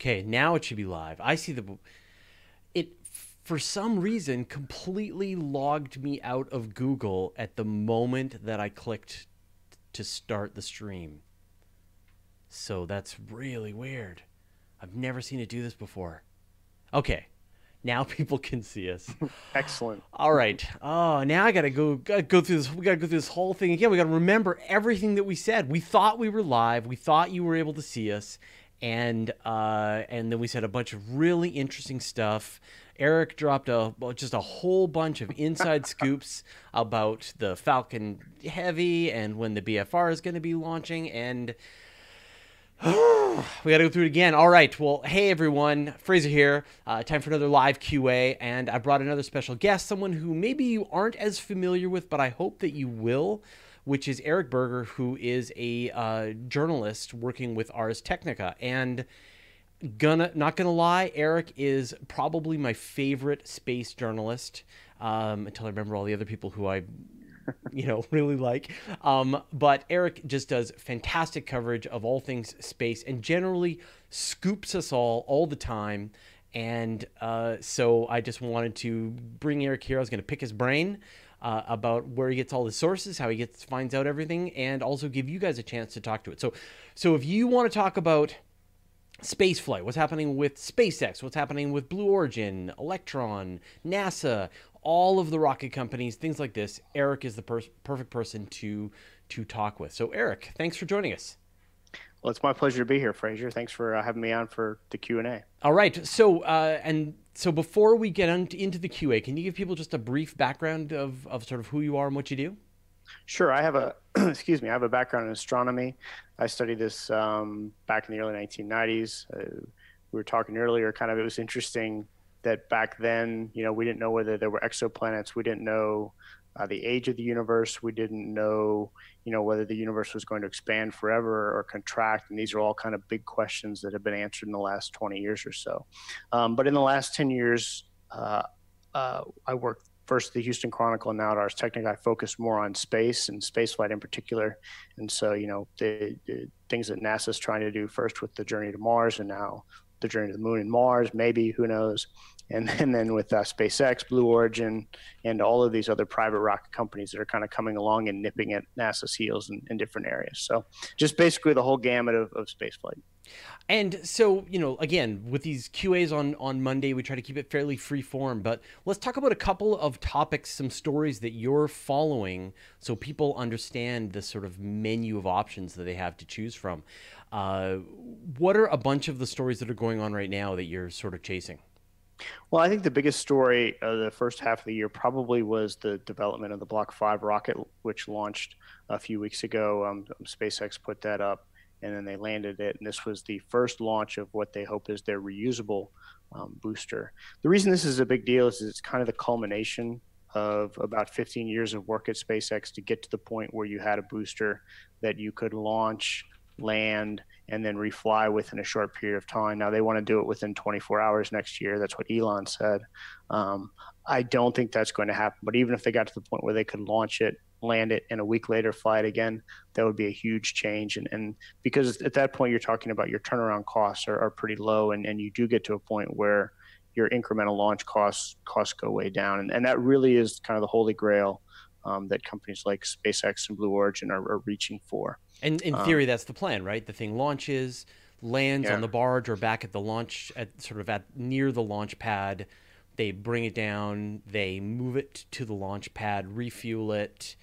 Okay, now it should be live. I see the. It, for some reason, completely logged me out of Google at the moment that I clicked to start the stream. So that's really weird. I've never seen it do this before. Okay, now people can see us. Excellent. All right. Oh, now I gotta go gotta go through this. We gotta go through this whole thing again. We gotta remember everything that we said. We thought we were live. We thought you were able to see us, and uh, and then we said a bunch of really interesting stuff. Eric dropped a well, just a whole bunch of inside scoops about the Falcon Heavy and when the BFR is going to be launching, and we got to go through it again. All right. Well, hey everyone, Fraser here. Uh, time for another live QA, and I brought another special guest, someone who maybe you aren't as familiar with, but I hope that you will, which is Eric Berger, who is a uh, journalist working with Ars Technica, and gonna not gonna lie, Eric is probably my favorite space journalist. Um, until I remember all the other people who I you know, really like. Um, but Eric just does fantastic coverage of all things space and generally scoops us all all the time. And uh, so I just wanted to bring Eric here. I was going to pick his brain. Uh, about where he gets all his sources, how he gets finds out everything, and also give you guys a chance to talk to it. So, so if you want to talk about space flight, what's happening with SpaceX, what's happening with Blue Origin, Electron, NASA, all of the rocket companies, things like this, Eric is the per- perfect person to to talk with. So, Eric, thanks for joining us. Well, it's my pleasure to be here, Fraser. Thanks for uh, having me on for the Q and A. All right. So, uh, and so before we get on into the QA, can you give people just a brief background of, of sort of who you are and what you do? Sure. I have a excuse me. I have a background in astronomy. I studied this um, back in the early 1990s. Uh, we were talking earlier. Kind of, it was interesting that back then, you know, we didn't know whether there were exoplanets. We didn't know the age of the universe. We didn't know, you know, whether the universe was going to expand forever or contract. And these are all kind of big questions that have been answered in the last 20 years or so. Um, but in the last 10 years, uh, uh, I worked first the Houston Chronicle and now at Ars Technica. I focused more on space and spaceflight in particular. And so, you know, the, the things that NASA's trying to do first with the journey to Mars and now the journey to the moon and Mars, maybe who knows, and, and then with uh, SpaceX, Blue Origin, and all of these other private rocket companies that are kind of coming along and nipping at NASA's heels in, in different areas. So just basically the whole gamut of, of spaceflight. And so, you know, again, with these QAs on on Monday, we try to keep it fairly free form. But let's talk about a couple of topics, some stories that you're following, so people understand the sort of menu of options that they have to choose from. Uh, what are a bunch of the stories that are going on right now that you're sort of chasing? Well, I think the biggest story of the first half of the year probably was the development of the Block 5 rocket, which launched a few weeks ago. Um, SpaceX put that up and then they landed it. And this was the first launch of what they hope is their reusable um, booster. The reason this is a big deal is it's kind of the culmination of about 15 years of work at SpaceX to get to the point where you had a booster that you could launch land, and then refly within a short period of time. Now they want to do it within 24 hours next year. That's what Elon said. Um, I don't think that's going to happen. But even if they got to the point where they could launch it, land it, and a week later fly it again, that would be a huge change. And, and because at that point you're talking about your turnaround costs are, are pretty low, and, and you do get to a point where your incremental launch costs costs go way down, and, and that really is kind of the holy grail um, that companies like SpaceX and Blue Origin are, are reaching for. And in um, theory, um, that's the plan, right? The thing launches, lands yeah. on the barge or back at the launch, at sort of at near the launch pad. They bring it down, they move it to the launch pad, refuel it,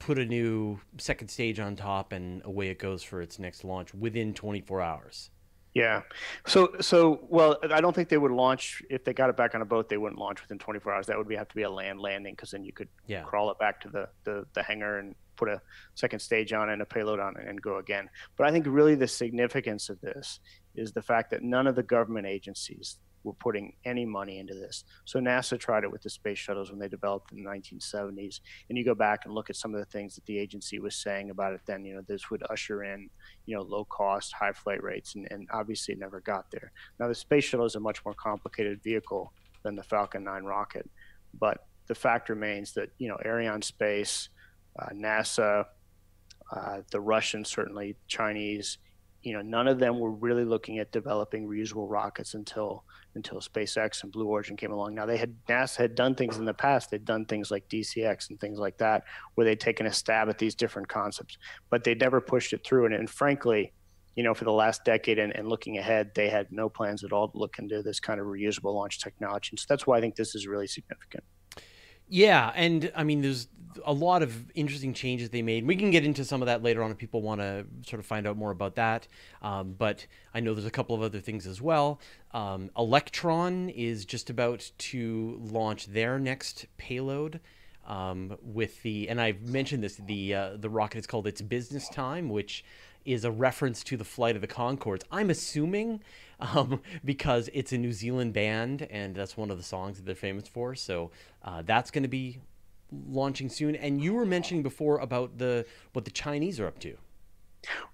put a new second stage on top, and away it goes for its next launch within 24 hours. Yeah. So so well, I don't think they would launch if they got it back on a boat. They wouldn't launch within 24 hours. That would be, have to be a land landing because then you could yeah. crawl it back to the, the the hangar and put a second stage on and a payload on it and go again. But I think really the significance of this is the fact that none of the government agencies were putting any money into this. So NASA tried it with the space shuttles when they developed in the 1970s. And you go back and look at some of the things that the agency was saying about it then, you know, this would usher in, you know, low cost, high flight rates. And, and obviously it never got there. Now, the space shuttle is a much more complicated vehicle than the Falcon 9 rocket. But the fact remains that, you know, Arianespace, uh, NASA, uh, the Russians, certainly Chinese, you know, none of them were really looking at developing reusable rockets until until SpaceX and Blue Origin came along. Now they had NASA had done things in the past. They'd done things like DCX and things like that, where they'd taken a stab at these different concepts, but they never pushed it through. And, and frankly, you know, for the last decade and, and, looking ahead, they had no plans at all to look into this kind of reusable launch technology. And so that's why I think this is really significant. Yeah, and I mean, there's a lot of interesting changes they made. We can get into some of that later on if people want to sort of find out more about that. Um, but I know there's a couple of other things as well. Um, Electron is just about to launch their next payload. Um, with the and I've mentioned this the uh, the rocket is called its business time, which is a reference to the flight of the Conchords. I'm assuming um, because it's a New Zealand band and that's one of the songs that they're famous for. So uh, that's going to be launching soon. And you were mentioning before about the what the Chinese are up to.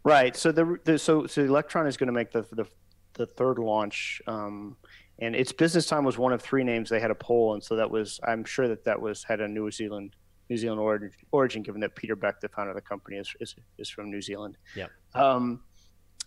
Right. So the, the so so Electron is going to make the the, the third launch. Um, and its business time was one of three names they had a poll, and so that was I'm sure that that was had a New Zealand New Zealand origin, origin given that Peter Beck, the founder of the company, is is, is from New Zealand. Yeah. Um,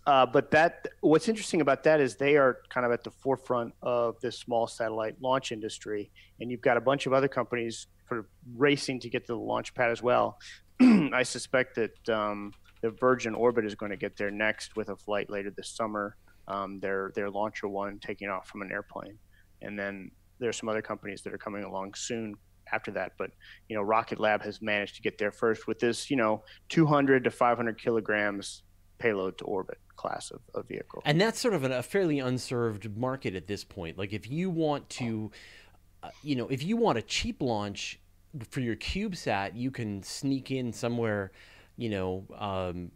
uh, but that what's interesting about that is they are kind of at the forefront of this small satellite launch industry, and you've got a bunch of other companies of racing to get to the launch pad as well. I suspect that um, the Virgin Orbit is going to get there next with a flight later this summer. Um, their their launcher one taking off from an airplane, and then there's some other companies that are coming along soon after that. But you know, Rocket Lab has managed to get there first with this, you know, 200 to 500 kilograms payload to orbit class of, of vehicle. And that's sort of a fairly unserved market at this point. Like if you want to, uh, you know, if you want a cheap launch for your CubeSat, you can sneak in somewhere, you know, um,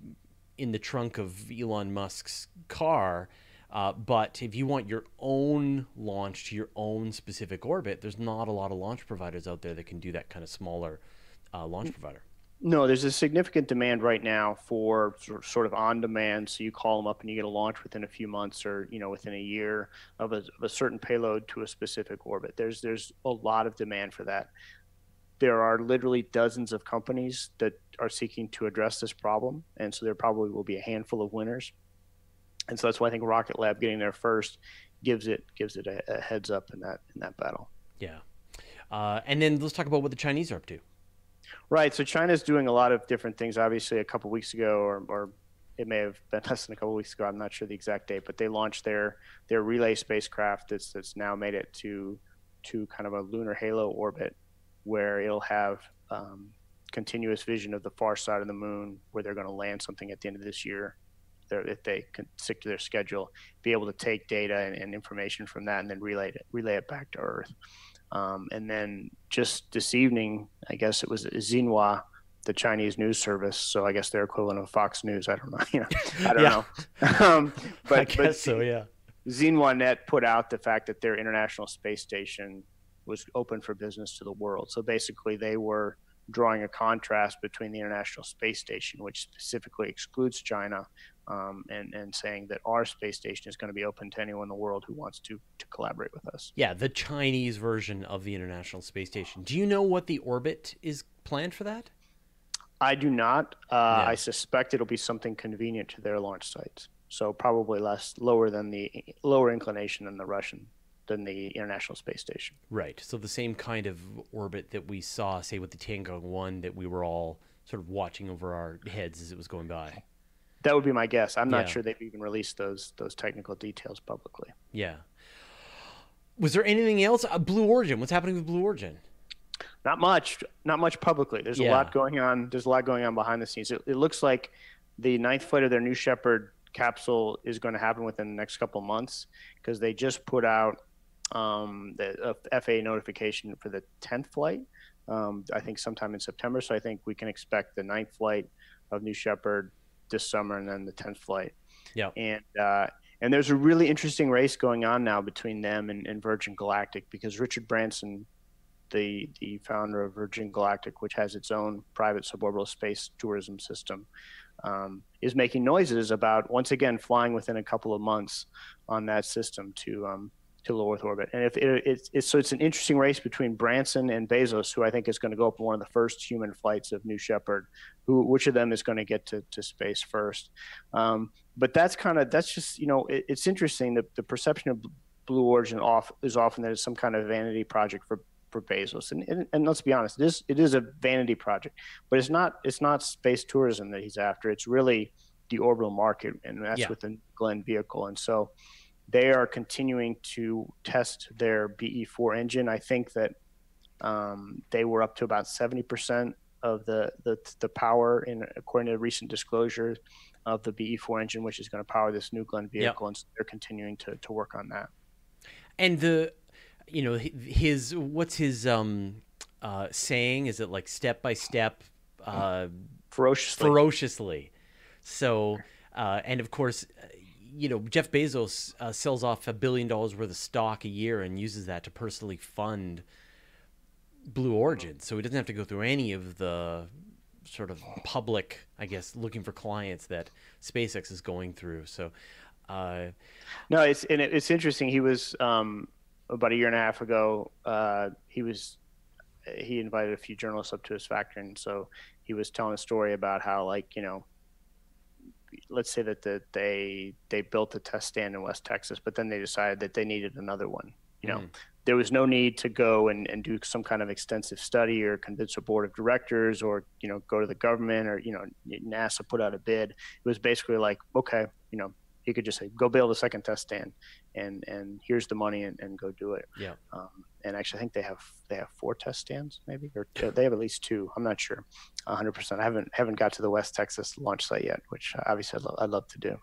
in the trunk of Elon Musk's car uh, but if you want your own launch to your own specific orbit, there's not a lot of launch providers out there that can do that kind of smaller uh, launch provider. No, there's a significant demand right now for sort of on demand. So you call them up and you get a launch within a few months or you know within a year of a, of a certain payload to a specific orbit. There's there's a lot of demand for that. There are literally dozens of companies that are seeking to address this problem, and so there probably will be a handful of winners and so that's why I think Rocket Lab getting there first gives it gives it a, a heads up in that in that battle. Yeah, uh, and then let's talk about what the Chinese are up to. Right. So China's doing a lot of different things. Obviously, a couple weeks ago, or, or it may have been less than a couple weeks ago. I'm not sure the exact date, but they launched their their relay spacecraft that's that's now made it to to kind of a lunar halo orbit, where it'll have um, continuous vision of the far side of the moon, where they're going to land something at the end of this year if they can stick to their schedule, be able to take data and, and information from that and then relay it, relay it back to Earth. Um, and then just this evening, I guess it was Xinhua, the Chinese news service. So I guess their equivalent of Fox News. I don't know. You know I don't know. um, but I guess but so. Yeah. Xinhua Net put out the fact that their International Space Station was open for business to the world. So basically, they were drawing a contrast between the International Space Station, which specifically excludes China, um, and and saying that our space station is going to be open to anyone in the world who wants to to collaborate with us. Yeah, the Chinese version of the International Space Station. Do you know what the orbit is planned for that? I do not. Uh. I suspect it'll be something convenient to their launch sites. So probably less lower than the lower inclination than the Russian than the International Space Station. Right. So the same kind of orbit that we saw, say, with the Tiangong one, that we were all sort of watching over our heads as it was going by. That would be my guess. I'm not yeah. sure they've even released those those technical details publicly. Yeah. Was there anything else? Uh, Blue Origin. What's happening with Blue Origin? Not much. Not much publicly. There's yeah. a lot going on. There's a lot going on behind the scenes. It, it looks like the ninth flight of their New Shepard capsule is going to happen within the next couple months because they just put out um, the FAA notification for the 10th flight. Um, I think sometime in September. So I think we can expect the ninth flight of New Shepard this summer and then the 10th flight. Yeah. And, uh, and there's a really interesting race going on now between them and, and, Virgin Galactic because Richard Branson, the the founder of Virgin Galactic, which has its own private suborbital space tourism system, um, is making noises about once again flying within a couple of months on that system to um, to low Earth orbit. And if it, it's, it's so it's an interesting race between Branson and Bezos, who I think is going to go up on one of the first human flights of New Shepard. Who which of them is going to get to, to space first? Um, but that's kind of that's just you know it, it's interesting. The the perception of Blue Origin off is often that it's some kind of vanity project for for Bezos. And, and, and let's be honest, this it is a vanity project, but it's not it's not space tourism that he's after. It's really the orbital market, and that's yeah. with the Glenn vehicle. And so they are continuing to test their BE4 engine. I think that um, they were up to about 70% of the, the, the power in according to recent disclosures of the BE4 engine, which is going to power this new Glenn vehicle, yep. and so they're continuing to, to work on that. And the, you know, his what's his um, uh, saying? Is it like step by step, uh, ferociously? Ferociously. So, uh, and of course, you know, Jeff Bezos uh, sells off a billion dollars worth of stock a year and uses that to personally fund Blue Origin, so he doesn't have to go through any of the sort of public, I guess, looking for clients that SpaceX is going through. So, uh, no, it's and it's interesting. He was um, about a year and a half ago. Uh, he was he invited a few journalists up to his factory, and so he was telling a story about how, like, you know, let's say that the, they they built a test stand in West Texas, but then they decided that they needed another one. You know, mm there was no need to go and, and do some kind of extensive study or convince a board of directors or you know go to the government or you know NASA put out a bid. It was basically like okay, you know, he could just say go build a second test stand and and here's the money and, and go do it. Yeah. Um, and actually, I think they have they have four test stands maybe or two, they have at least two. I'm not sure, 100. percent I haven't haven't got to the West Texas launch site yet, which obviously I'd, lo- I'd love to do.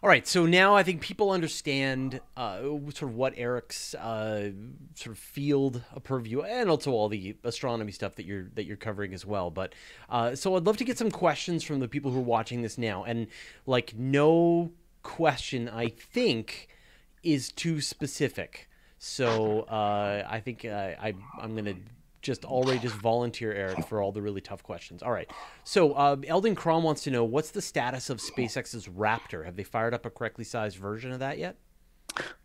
All right, so now I think people understand uh, sort of what Eric's uh, sort of field of purview, and also all the astronomy stuff that you're that you're covering as well. But uh, so I'd love to get some questions from the people who are watching this now, and like no question I think is too specific. So uh, I think uh, I I'm gonna just already just volunteer Eric for all the really tough questions. All right. So uh, Eldon Crom wants to know what's the status of SpaceX's Raptor? Have they fired up a correctly sized version of that yet?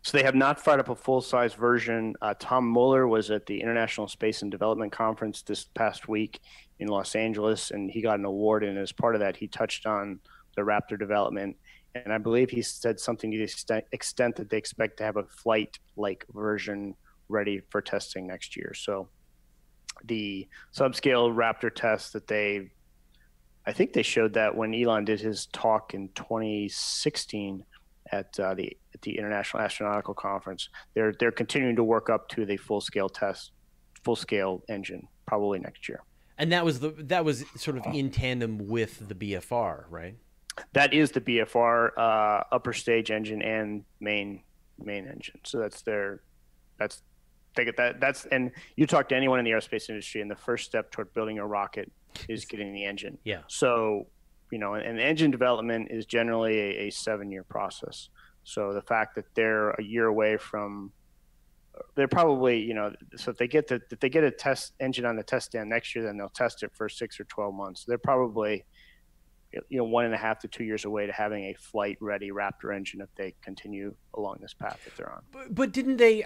So they have not fired up a full size version. Uh, Tom Mueller was at the International Space and Development Conference this past week in Los Angeles, and he got an award. And as part of that, he touched on the Raptor development. And I believe he said something to the extent that they expect to have a flight like version ready for testing next year. So the subscale Raptor test that they, I think they showed that when Elon did his talk in 2016 at uh, the at the International Astronautical Conference. They're they're continuing to work up to the full scale test, full scale engine probably next year. And that was the that was sort of in tandem with the BFR, right? That is the BFR uh, upper stage engine and main main engine. So that's their that's they get that that's and you talk to anyone in the aerospace industry and the first step toward building a rocket is getting the engine. Yeah. So you know and, engine development is generally a, a seven year process. So the fact that they're a year away from they're probably you know so if they get the if they get a test engine on the test stand next year then they'll test it for six or 12 months. They're probably you know one and a half to two years away to having a flight ready raptor engine if they continue along this path that they're on but, but didn't they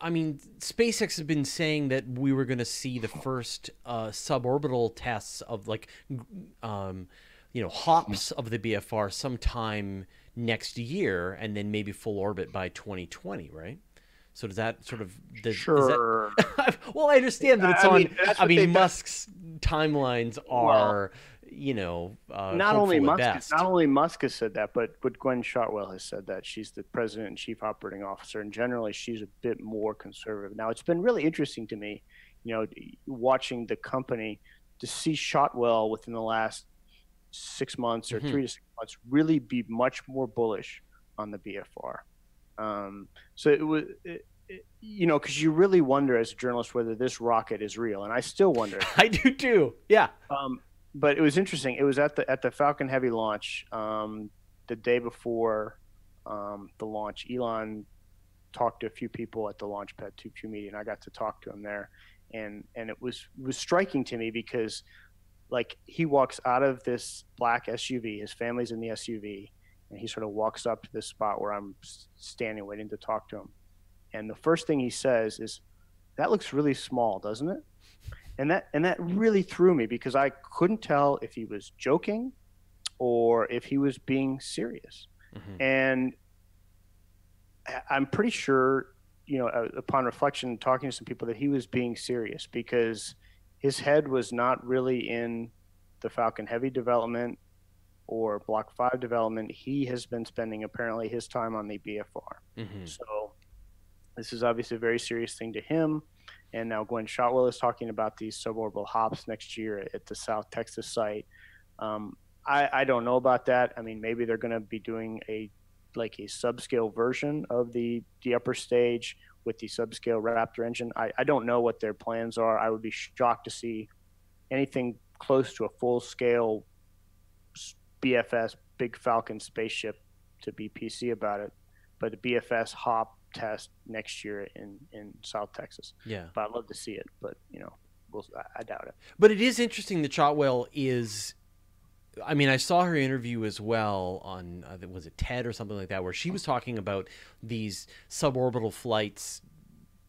I mean, SpaceX has been saying that we were going to see the first uh, suborbital tests of like, um, you know, hops of the BFR sometime next year, and then maybe full orbit by 2020, right? So does that sort of does, sure? That, well, I understand that it's I on. Mean, I mean, Musk's timelines are. Well, you know, uh, not only Musk, not only Musk has said that, but but Gwynne Shotwell has said that she's the president and chief operating officer, and generally she's a bit more conservative. Now, it's been really interesting to me, you know, watching the company to see Shotwell within the last six months or mm-hmm. three to six months really be much more bullish on the BFR. Um, so it was. It, you know, because you really wonder as a journalist whether this rocket is real, and I still wonder. I do too. Yeah. Um, but it was interesting. It was at the at the Falcon Heavy launch um, the day before um, the launch. Elon talked to a few people at the Launchpad 2Q meeting. I got to talk to him there, and and it was was striking to me because like he walks out of this black SUV, his family's in the SUV, and he sort of walks up to this spot where I'm standing waiting to talk to him, and the first thing he says is, "That looks really small, doesn't it?" And that and that really threw me because I couldn't tell if he was joking or if he was being serious. Mm-hmm. And I'm pretty sure, you know, uh, upon reflection, talking to some people, that he was being serious because his head was not really in the Falcon Heavy development or Block 5 development. He has been spending apparently his time on the BFR. Mm-hmm. So this is obviously a very serious thing to him. And now Gwynne Shotwell is talking about these suborbital hops next year at the South Texas site. Um, I, I don't know about that. I mean, maybe they're going to be doing a like a subscale version of the the upper stage with the subscale Raptor engine. I, I don't know what their plans are. I would be shocked to see anything close to a full scale BFS Big Falcon spaceship to be PC about it. But the BFS hop test next year in in South Texas. Yeah, but I'd love to see it. But you know, we'll, I, I doubt it. But it is interesting that Shotwell is I mean, I saw her interview as well on uh, was it TED or something like that, where she was talking about these suborbital flights,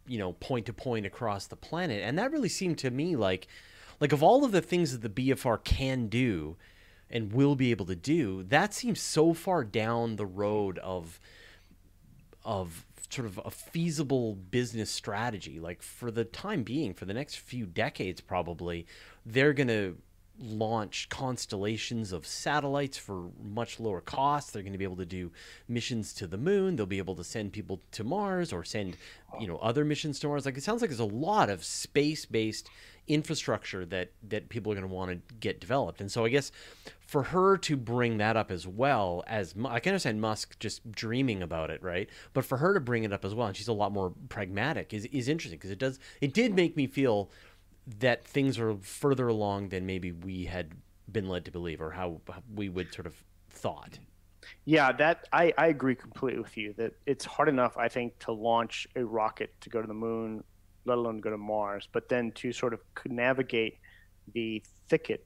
you know, point to point across the planet, and that really seemed to me like, like of all of the things that the BFR can do, and will be able to do, that seems so far down the road of, of sort of a feasible business strategy. Like for the time being, for the next few decades, probably they're gonna launch constellations of satellites for much lower cost. They're going to be able to do missions to the moon. They'll be able to send people to Mars or send, you know, other missions to Mars. Like it sounds like there's a lot of space-based infrastructure that that people are going to want to get developed. And so I guess for her to bring that up as well as I can understand Musk just dreaming about it, right? But for her to bring it up as well, and she's a lot more pragmatic, is is interesting because it does it did make me feel that things are further along than maybe we had been led to believe or how we would sort of thought. Yeah, that I, I agree completely with you that it's hard enough, I think, to launch a rocket to go to the moon, let alone go to Mars, but then to sort of navigate the thicket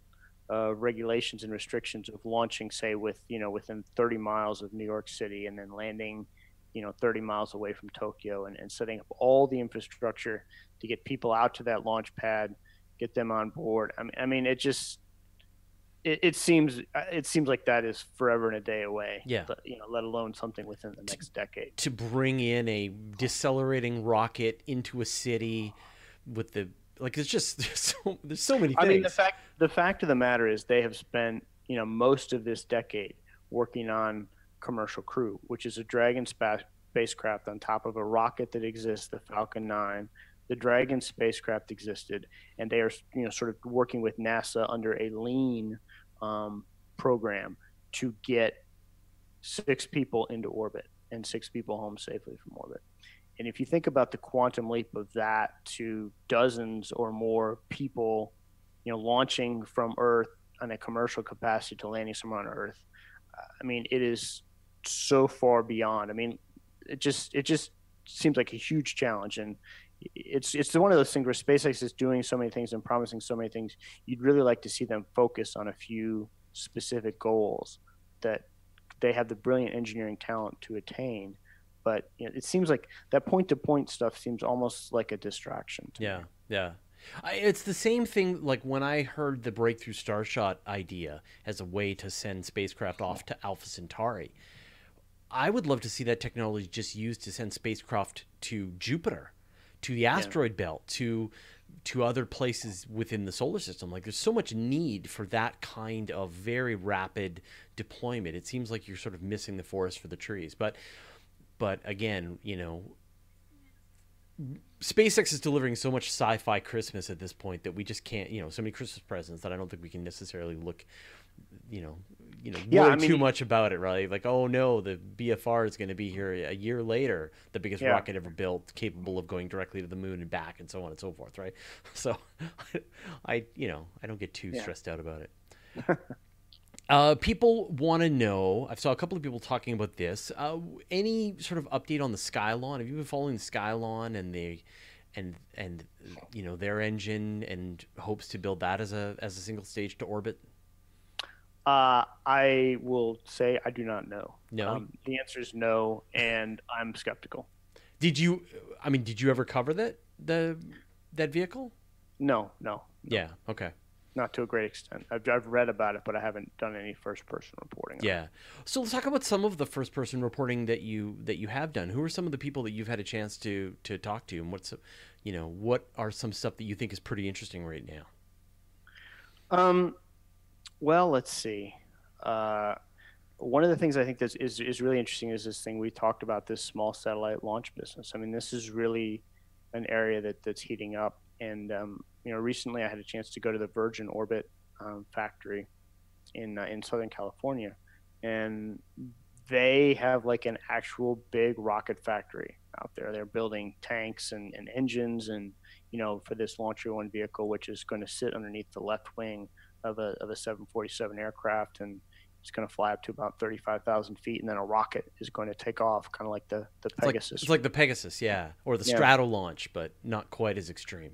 of regulations and restrictions of launching, say, with you know within 30 miles of New York City and then landing, you know, 30 miles away from Tokyo and, and setting up all the infrastructure to get people out to that launch pad, get them on board. I mean, I mean, it just it, it seems uh, it seems like that is forever and a day away. Yeah, but, you know, let alone something within the next decade. To bring in a decelerating rocket into a city with the like, it's just there's so, there's so many. Things. I mean, the fact the fact of the matter is they have spent you know most of this decade working on commercial crew, which is a Dragon spacecraft on top of a rocket that exists, the Falcon 9, the Dragon spacecraft existed, and they are you know sort of working with NASA under a lean um, program to get six people into orbit and six people home safely from orbit. And if you think about the quantum leap of that to dozens or more people, you know, launching from Earth on a commercial capacity to landing somewhere on Earth, I mean, it is so far beyond. I mean, it just it just seems like a huge challenge, and it's it's one of those things where SpaceX is doing so many things and promising so many things. You'd really like to see them focus on a few specific goals that they have the brilliant engineering talent to attain. But you know, it seems like that point to point stuff seems almost like a distraction. yeah, me. yeah. I, it's the same thing like when I heard the breakthrough starshot idea as a way to send spacecraft off to Alpha Centauri. I would love to see that technology just used to send spacecraft to Jupiter to the asteroid yeah. belt to to other places within the solar system. Like there's so much need for that kind of very rapid deployment. It seems like you're sort of missing the forest for the trees. But but again you know SpaceX is delivering so much sci-fi Christmas at this point that we just can't, you know, so many Christmas presents that I don't think we can necessarily look, you know, you know, yeah, worry I mean, too much about it, right? Like, oh no, the BFR is going to be here a year later, the biggest yeah. rocket ever built, capable of going directly to the moon and back, and so on and so forth, right? So, I, you know, I don't get too yeah. stressed out about it. uh, people want to know. I saw a couple of people talking about this. Uh, any sort of update on the Skylon? Have you been following the Skylon and the and and you know their engine and hopes to build that as a as a single stage to orbit? Uh, I will say I do not know. No. Um, the answer is no, and I'm skeptical. Did you? I mean, did you ever cover that the that vehicle? No, no. no. Yeah. Okay. Not to a great extent. I've, I've read about it, but I haven't done any first person reporting. Yeah. So let's talk about some of the first person reporting that you that you have done. Who are some of the people that you've had a chance to to talk to, and what's you know what are some stuff that you think is pretty interesting right now? Um, well, let's see. Uh, one of the things I think that is is really interesting is this thing we talked about this small satellite launch business. I mean, this is really an area that that's heating up. And um, you know, recently I had a chance to go to the Virgin Orbit um, factory in uh, in Southern California, and they have like an actual big rocket factory out there. They're building tanks and, and engines, and you know, for this Launcher One vehicle, which is going to sit underneath the left wing of a of a 747 aircraft, and it's going to fly up to about 35,000 feet, and then a rocket is going to take off, kind of like the, the Pegasus. It's like, it's like the Pegasus, yeah, or the yeah. launch, but not quite as extreme.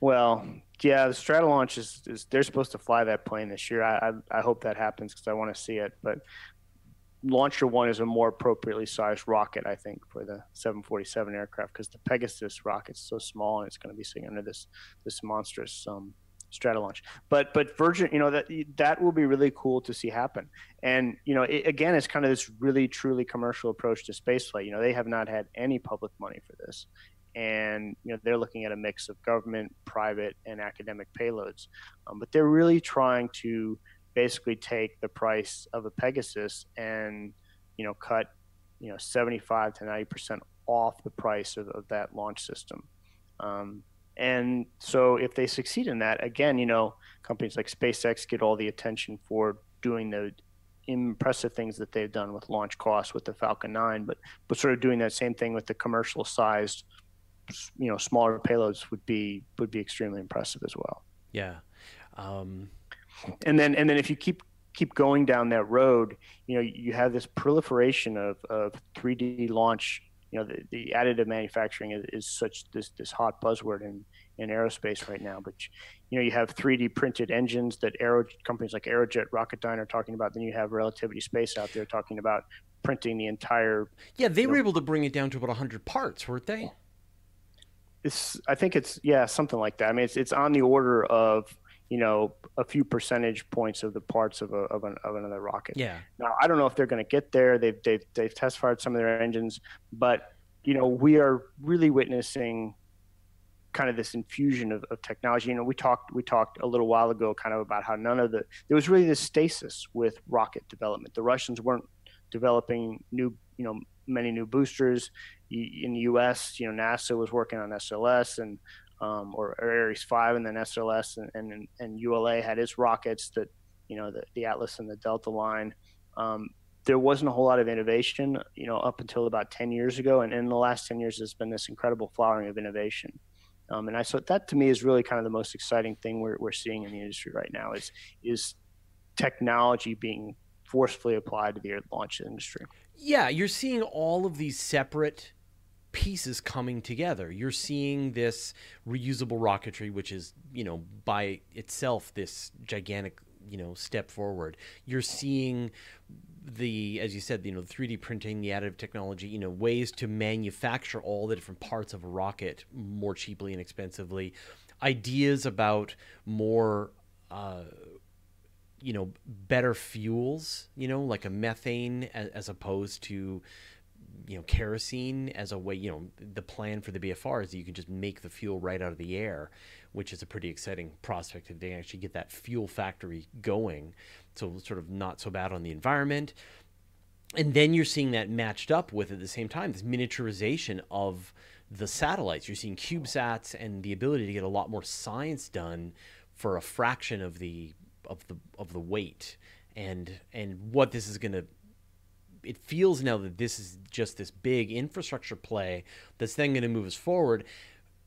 Well, yeah, the Stratolaunch is, is they're supposed to fly that plane this year. I I, I hope that happens because I want to see it. But Launcher One is a more appropriately sized rocket, I think, for the 747 aircraft because the Pegasus rocket's so small and it's going to be sitting under this this monstrous um, Stratolaunch. But but Virgin, you know that that will be really cool to see happen. And you know, it, again, it's kind of this really truly commercial approach to spaceflight. You know, they have not had any public money for this, and you know they're looking at a mix of government, private, and academic payloads. Um, but they're really trying to basically take the price of a Pegasus and you know cut you know 75 to 90 percent off the price of, of that launch system. Um, and so if they succeed in that, again, you know, companies like SpaceX get all the attention for doing the impressive things that they've done with launch costs with the Falcon 9, but but sort of doing that same thing with the commercial sized you know, smaller payloads would be would be extremely impressive as well. Yeah. Um... And then and then if you keep keep going down that road, you know, you have this proliferation of, of 3D launch you know the, the additive manufacturing is, is, such this this hot buzzword in in aerospace right now. But you know you have 3D printed engines that aero companies like Aerojet Rocketdyne are talking about. Then you have Relativity Space out there talking about printing the entire. Yeah, they were know, able to bring it down to about 100 parts, weren't they? It's I think it's yeah something like that. I mean it's it's on the order of you know a few percentage points of the parts of, a, of, an, of another rocket. Yeah. Now I don't know if they're going to get there. They've, they've they've test fired some of their engines, but you know we are really witnessing kind of this infusion of, of technology. You know, we talked we talked a little while ago kind of about how none of the there was really this stasis with rocket development. The Russians weren't developing new you know many new boosters in the U.S. You know, NASA was working on SLS and um, or, or, Ares Five, and then SLS and, and, and ULA had its rockets that you know the, the Atlas and the Delta line. Um, there wasn't a whole lot of innovation, you know, up until about 10 years ago, and in the last 10 years, there's been this incredible flowering of innovation. Um, and I so that to me is really kind of the most exciting thing we're, we're seeing in the industry right now is is technology being forcefully applied to the launch industry. Yeah, you're seeing all of these separate pieces coming together. You're seeing this reusable rocketry, which is, you know, by itself this gigantic, you know, step forward. You're seeing the, as you said, you know, the 3D printing, the additive technology, you know, ways to manufacture all the different parts of a rocket more cheaply and expensively. Ideas about more, uh, you know, better fuels, you know, like a methane as, as opposed to you know kerosene as a way you know the plan for the bfr is that you can just make the fuel right out of the air which is a pretty exciting prospect if they actually get that fuel factory going. So sort of not so bad on the environment. And then you're seeing that matched up with at the same time this miniaturization of the satellites. You're seeing cubesats and the ability to get a lot more science done for a fraction of the of the of the weight. And and what this is going to it feels now that this is just this big infrastructure play that's then going to move us forward.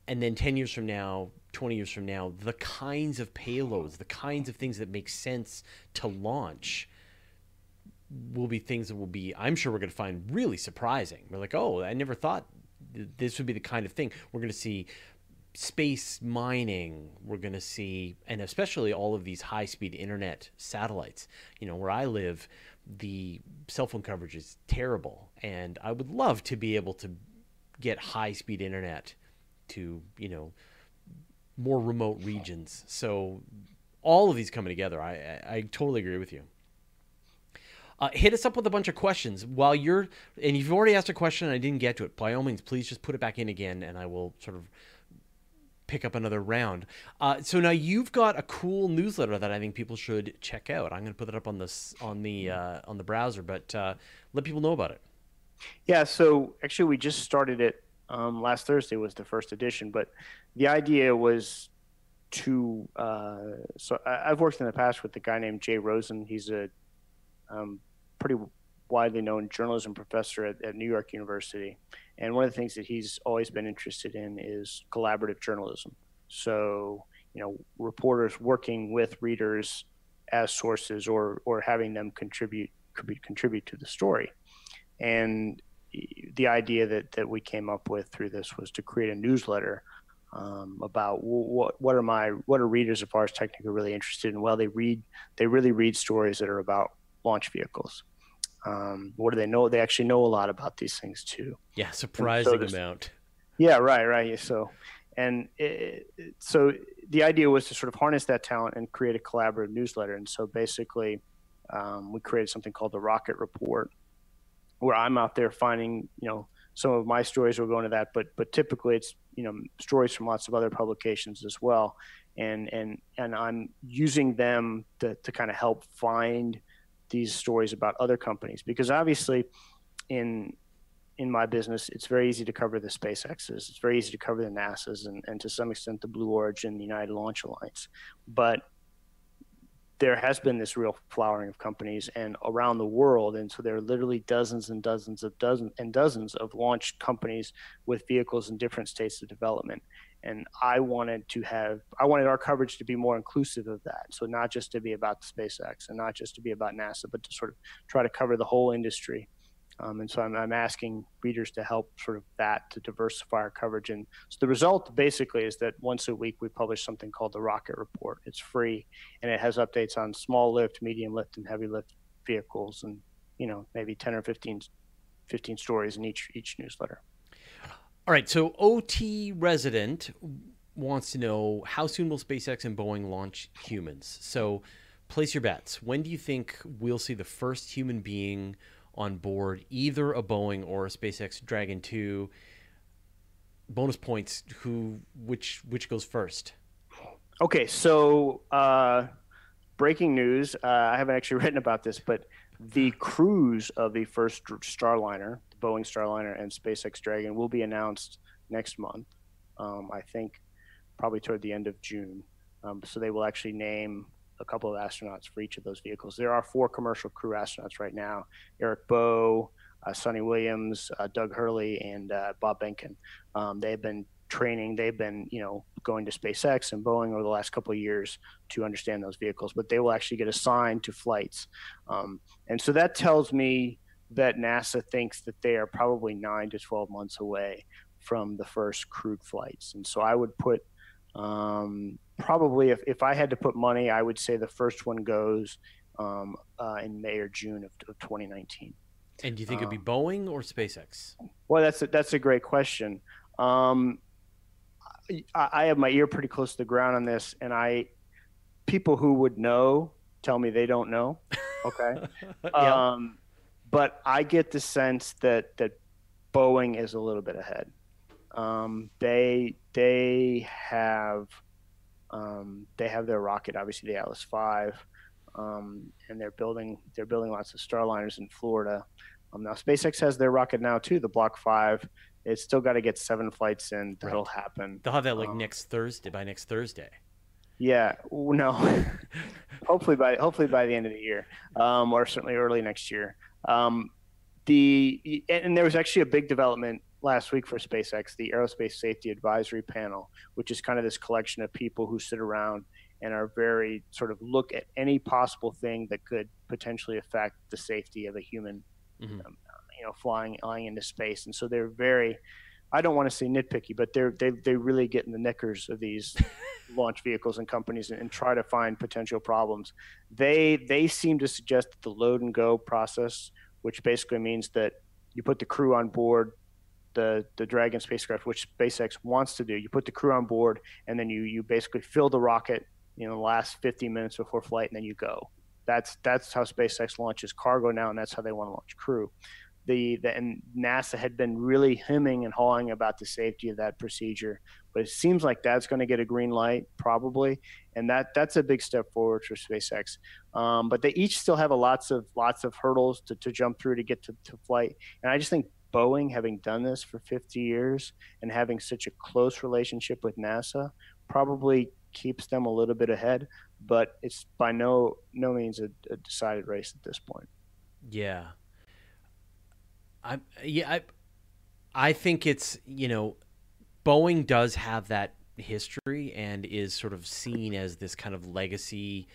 And then 10 years from now 20 years from now the kinds of payloads the kinds of things that make sense to launch will be things that will be i'm sure we're going to find really surprising. We're like oh i never thought this would be the kind of thing. We're going to see space mining. We're going to see and especially all of these high speed internet satellites. You know where i live the cell phone coverage is terrible, and I would love to be able to get high speed internet to you know more remote regions. So all of these coming together, I I, I totally agree with you. Uh, hit us up with a bunch of questions while you're, and if you've already asked a question and I didn't get to it, by all means, please just put it back in again, and I will sort of pick up another round. Uh, so now you've got a cool newsletter that I think people should check out. I'm going to put it up on this on the uh, on the browser, but uh, let people know about it. Yeah. So actually, we just started it um, last Thursday was the first edition, but the idea was to. Uh, so I, have worked in the past with a guy named Jay Rosen. He's a um, pretty widely known journalism professor at, at, New York University. And one of the things that he's always been interested in is collaborative journalism. So, you know, reporters working with readers as sources or, or having them contribute, contribute, contribute to the story. And the idea that, that we came up with through this was to create a newsletter um, about what what are my what are readers of Ars Technica really interested in? Well, they read they really read stories that are about launch vehicles. Um, what do they know? They actually know a lot about these things too. Yeah, surprising so amount. Yeah, right, right. So, and it, so the idea was to sort of harness that talent and create a collaborative newsletter. And so basically, um, we created something called the Rocket Report, where I'm out there finding, you know, some of my stories will go into that, but but typically it's you know stories from lots of other publications as well, and and and I'm using them to to kind of help find these stories about other companies because obviously in in my business it's very easy to cover the SpaceXs it's very easy to cover the NASA's and, and to some extent the Blue Origin the United Launch Alliance. But there has been this real flowering of companies and around the world and so there are literally dozens and dozens of dozens and dozens of launch companies with vehicles in different states of development and I wanted to have I wanted our coverage to be more inclusive of that. So not just to be about SpaceX and not just to be about NASA, but to sort of try to cover the whole industry. Um, and so I'm, I'm, asking readers to help sort of that to diversify our coverage. And so the result basically is that once a week we publish something called the Rocket Report. It's free and it has updates on small lift, medium lift, and heavy lift vehicles, and you know maybe 10 or 15, 15 stories in each each newsletter. All right, so OT resident wants to know how soon will SpaceX and Boeing launch humans? So place your bets. When do you think we'll see the first human being on board either a Boeing or a SpaceX Dragon 2? Bonus points, who which which goes first? Okay, so uh, breaking news. Uh, I haven't actually written about this, but the crews of the first Starliner Boeing Starliner and SpaceX Dragon will be announced next month. Um, I think probably toward the end of June. Um, so they will actually name a couple of astronauts for each of those vehicles. There are four commercial crew astronauts right now: Eric Boe, uh, Suni Williams, uh, Doug Hurley, and uh, Bob Behnken. Um, they've been training. They've been, you know, going to SpaceX and Boeing over the last couple of years to understand those vehicles. But they will actually get assigned to flights, um, and so that tells me that NASA thinks that they are probably nine to 12 months away from the first crewed flights. And so I would put um, probably, if, if I had to put money, I would say the first one goes um, uh, in May or June of, of 2019. And do you think it'd be um, Boeing or SpaceX? Well, that's a, that's a great question. Um, I, I, have my ear pretty close to the ground on this, and I people who would know tell me they don't know. Okay. yep. um, but I get the sense that that Boeing is a little bit ahead. Um, they they have um, they have their rocket, obviously the Atlas V, um, and they're building they're building lots of Starliners in Florida. Um, now SpaceX has their rocket now too, the Block Five. It's still got to get seven flights in. That'll right. happen. They'll have that like um, next Thursday by next Thursday. Yeah, no. hopefully by hopefully by the end of the year, um, or certainly early next year. Um, the and there was actually a big development last week for SpaceX, the Aerospace Safety Advisory Panel, which is kind of this collection of people who sit around and are very sort of look at any possible thing that could potentially affect the safety of a human, mm-hmm. um, you know, flying flying into space. And so they're very, I don't want to say nitpicky, but they're they they really get in the knickers of these launch vehicles and companies and, and, try to find potential problems. They they seem to suggest that the load and go process, which basically means that you put the crew on board, the the Dragon spacecraft, which SpaceX wants to do. You put the crew on board, and then you you basically fill the rocket, you know, the last 50 minutes before flight, and then you go. That's that's how SpaceX launches cargo now, and that's how they want to launch crew. The, the and NASA had been really hemming and hawing about the safety of that procedure, but it seems like that's going to get a green light probably, and that that's a big step forward for SpaceX. Um, but they each still have a lots of lots of hurdles to, to jump through to get to, to flight, and I just think Boeing, having done this for 50 years and having such a close relationship with NASA, probably keeps them a little bit ahead. But it's by no no means a, a decided race at this point. Yeah, I yeah I I think it's you know Boeing does have that history and is sort of seen as this kind of legacy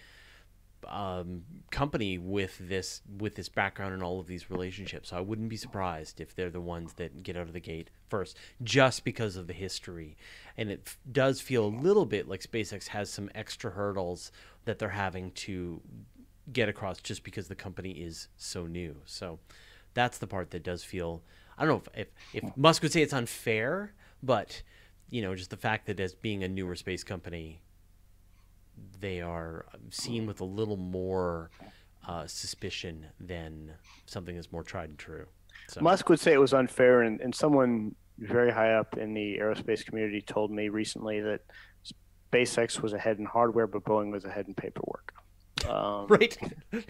um, company with this with this background and all of these relationships. So I wouldn't be surprised if they're the ones that get out of the gate first, just because of the history. And it f- does feel a little bit like SpaceX has some extra hurdles that they're having to get across, just because the company is so new. So that's the part that does feel. I don't know if if, if Musk would say it's unfair, but you know, just the fact that as being a newer space company, they are seen with a little more uh, suspicion than something that's more tried and true. So. Musk would say it was unfair, and, and someone very high up in the aerospace community told me recently that SpaceX was ahead in hardware, but Boeing was ahead in paperwork. Um, right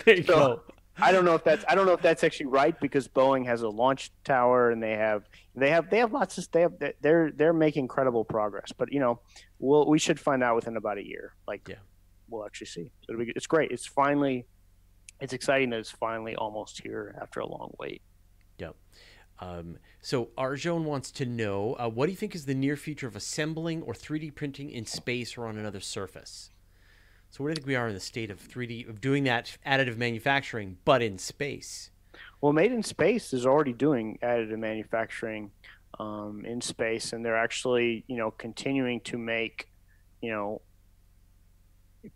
there you so go. I don't know if that's I don't know if that's actually right because Boeing has a launch tower and they have they have they have lots of they have they're they're making incredible progress. But you know, we'll we should find out within about a year. Like, yeah. we'll actually see. It'll be it's great. It's finally it's exciting that it's finally almost here after a long wait. Yep. Um, so Arjun wants to know uh, what do you think is the near future of assembling or 3D printing in space or on another surface? So where do you think we are in the state of 3D of doing that additive manufacturing, but in space? Well, Made in Space is already doing additive manufacturing um, in space, and they're actually, you know, continuing to make, you know,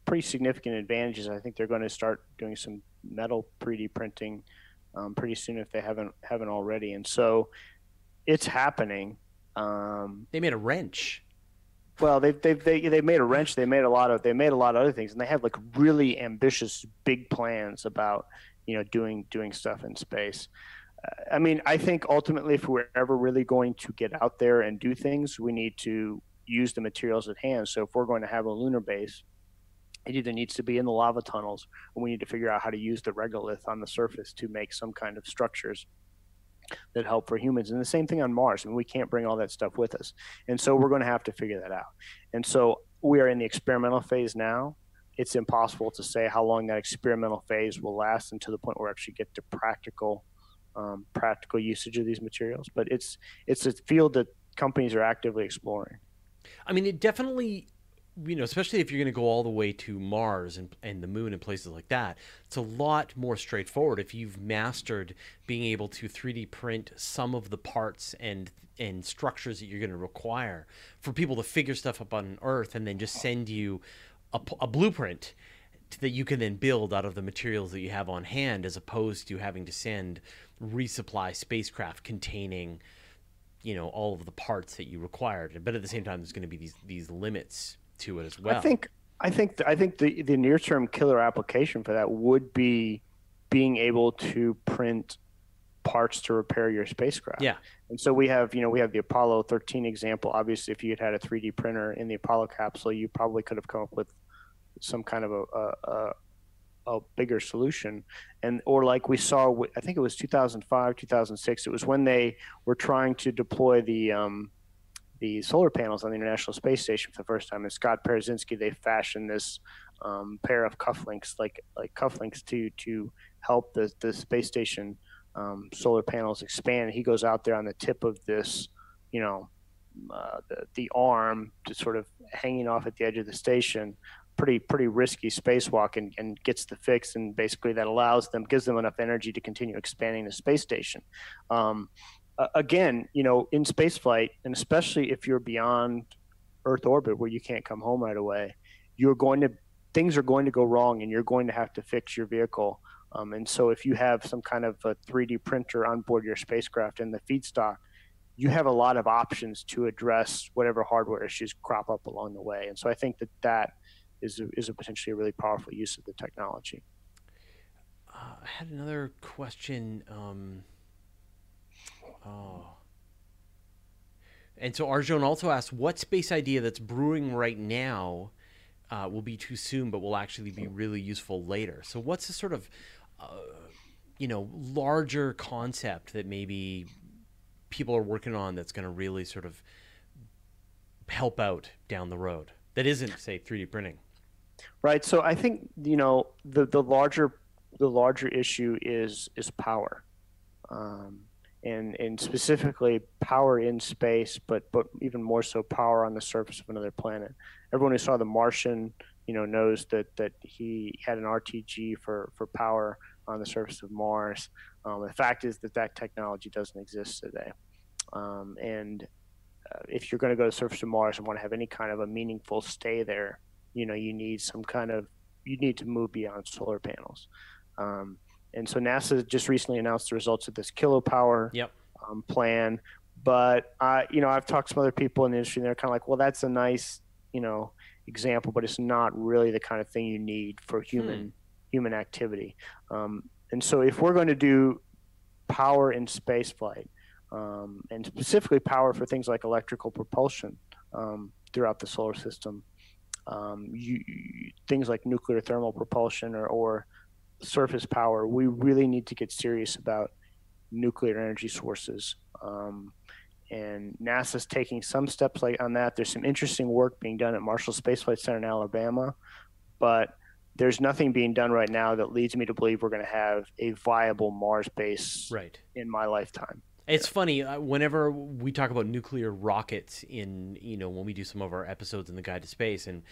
pretty significant advantages. I think they're going to start doing some metal 3D printing um, pretty soon if they haven't haven't already, and so it's happening. Um, they made a wrench. Well, they've they've they, they made a wrench. They made a lot of they made a lot of other things, and they have like really ambitious, big plans about you know doing doing stuff in space. Uh, I mean, I think ultimately, if we're ever really going to get out there and do things, we need to use the materials at hand. So if we're going to have a lunar base, it either needs to be in the lava tunnels, or we need to figure out how to use the regolith on the surface to make some kind of structures that help for humans. And the same thing on Mars. I mean, we can't bring all that stuff with us. And so we're going to have to figure that out. And so we are in the experimental phase now. It's impossible to say how long that experimental phase will last until the point where we actually get to practical um, practical usage of these materials. But it's it's a field that companies are actively exploring. I mean, it definitely you know, especially if you're going to go all the way to Mars and, and the moon and places like that, it's a lot more straightforward. If you've mastered being able to 3D print some of the parts and and structures that you're going to require for people to figure stuff up on Earth and then just send you a, a blueprint that you can then build out of the materials that you have on hand, as opposed to having to send resupply spacecraft containing you know all of the parts that you required. But at the same time there's going to be these these limits to it as well. I think I think I think the the near term killer application for that would be being able to print parts to repair your spacecraft. Yeah. And so we have, you know, we have the Apollo 13 example. Obviously, if you had had a 3D printer in the Apollo capsule, you probably could have come up with some kind of a, a, a, a bigger solution. And or like we saw, I think it was 2005, 2006. It was when they were trying to deploy the um, the solar panels on the International Space Station for the first time. And Scott Parazynski, they fashioned this um, pair of cufflinks, like like cufflinks, to to help the the space station um, solar panels expand. He goes out there on the tip of this, you know, uh, the the arm, just sort of hanging off at the edge of the station. Pretty pretty risky spacewalk, and, and gets the fix, and basically that allows them gives them enough energy to continue expanding the space station. Um, uh, again, you know, in spaceflight, and especially if you're beyond Earth orbit where you can't come home right away, you're going to things are going to go wrong, and you're going to have to fix your vehicle. Um, and so, if you have some kind of a 3D printer on board your spacecraft and the feedstock, you have a lot of options to address whatever hardware issues crop up along the way. And so I think that that is a, is a potentially a really powerful use of the technology. Uh, I had another question. Um, oh. And so Arjun also asked, what space idea that's brewing right now uh, will be too soon, but will actually be really useful later? So what's the sort of, uh, you know, larger concept that maybe people are working on that's going to really sort of help out down the road that isn't say 3D printing? Right. So I think you know the the larger the larger issue is is power, um, and and specifically power in space, but but even more so power on the surface of another planet. Everyone who saw The Martian, you know, knows that that he had an RTG for for power on the surface of Mars. Um, the fact is that that technology doesn't exist today, um, and uh, if you're going to go to the surface of Mars and want to have any kind of a meaningful stay there, you know, you need some kind of you need to move beyond solar panels. Um, and so NASA just recently announced the results of this kilopower yep. um, plan. But uh, you know, I've talked to some other people in the industry, and they're kind of like, "Well, that's a nice, you know, example, but it's not really the kind of thing you need for human hmm. human activity." Um, and so, if we're going to do power in spaceflight, um, and specifically power for things like electrical propulsion um, throughout the solar system, um, you, things like nuclear thermal propulsion or, or surface power, we really need to get serious about nuclear energy sources. Um, and NASA's taking some steps like on that. There's some interesting work being done at Marshall Space Flight Center in Alabama, but there's nothing being done right now that leads me to believe we're going to have a viable Mars base right. in my lifetime. It's funny uh, whenever we talk about nuclear rockets in you know when we do some of our episodes in the Guide to Space, and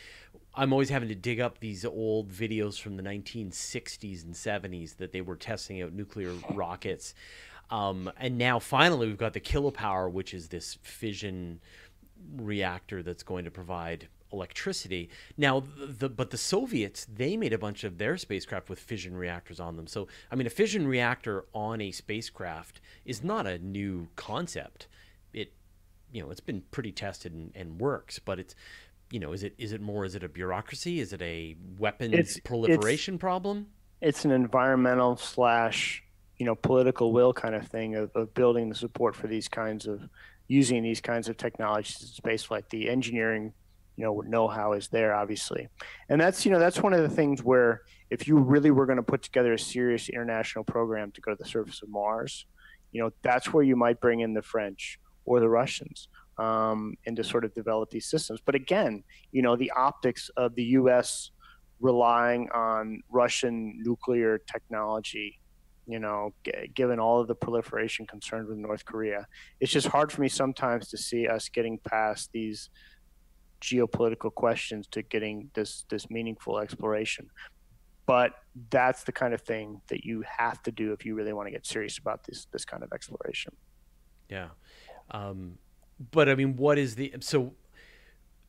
I'm always having to dig up these old videos from the 1960s and 70s that they were testing out nuclear rockets, um, and now finally we've got the kilopower, which is this fission reactor that's going to provide electricity. Now, the but the Soviets they made a bunch of their spacecraft with fission reactors on them. So, I mean, a fission reactor on a spacecraft is not a new concept. It, you know, it's been pretty tested and, and works, but it's, you know, is it is it more? Is it a bureaucracy? Is it a weapons it's, proliferation it's, problem? It's an environmental slash you know political will kind of thing of, of building the support for these kinds of using these kinds of technologies in space like the engineering you know know-how is there obviously. And that's you know that's one of the things where if you really were going to put together a serious international program to go to the surface of mars you know that's where you might bring in the french or the russians um, and to sort of develop these systems. But again you know the optics of the us relying on russian nuclear technology you know, g- given all of the proliferation concerns with North Korea, it's just hard for me sometimes to see us getting past these geopolitical questions to getting this this meaningful exploration. But that's the kind of thing that you have to do if you really want to get serious about this this kind of exploration. Yeah, um, but I mean, what is the so?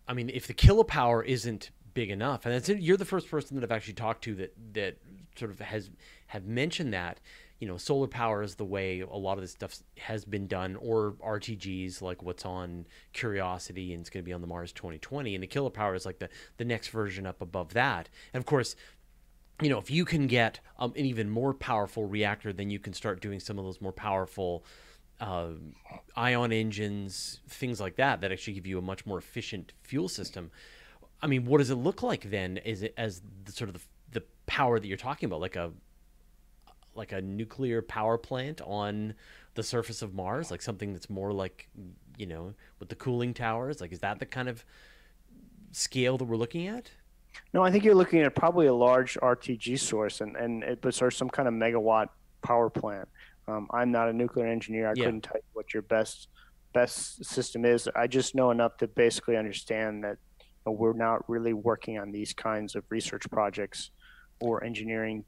I mean, if the kilopower isn't big enough, and that's you're the first person that I've actually talked to that that sort of has have mentioned that you know, solar power is the way a lot of this stuff has been done, or RTGs like what's on Curiosity and it's going to be on the Mars 2020, and the kilopower is like the the next version up above that. And of course, you know, if you can get um, an even more powerful reactor, then you can start doing some of those more powerful uh, ion engines, things like that, that actually give you a much more efficient fuel system. I mean, what does it look like then? Is it as the sort of the, the power that you're talking about, like a like a nuclear power plant on the surface of Mars, like something that's more like, you know, with the cooling towers? Like, is that the kind of scale that we're looking at? No, I think you're looking at probably a large RTG source and, and it, but sort of some kind of megawatt power plant. Um, I'm not a nuclear engineer. I yeah. couldn't tell you what your best best system is. I just know enough to basically understand that you know, we're not really working on these kinds of research projects or engineering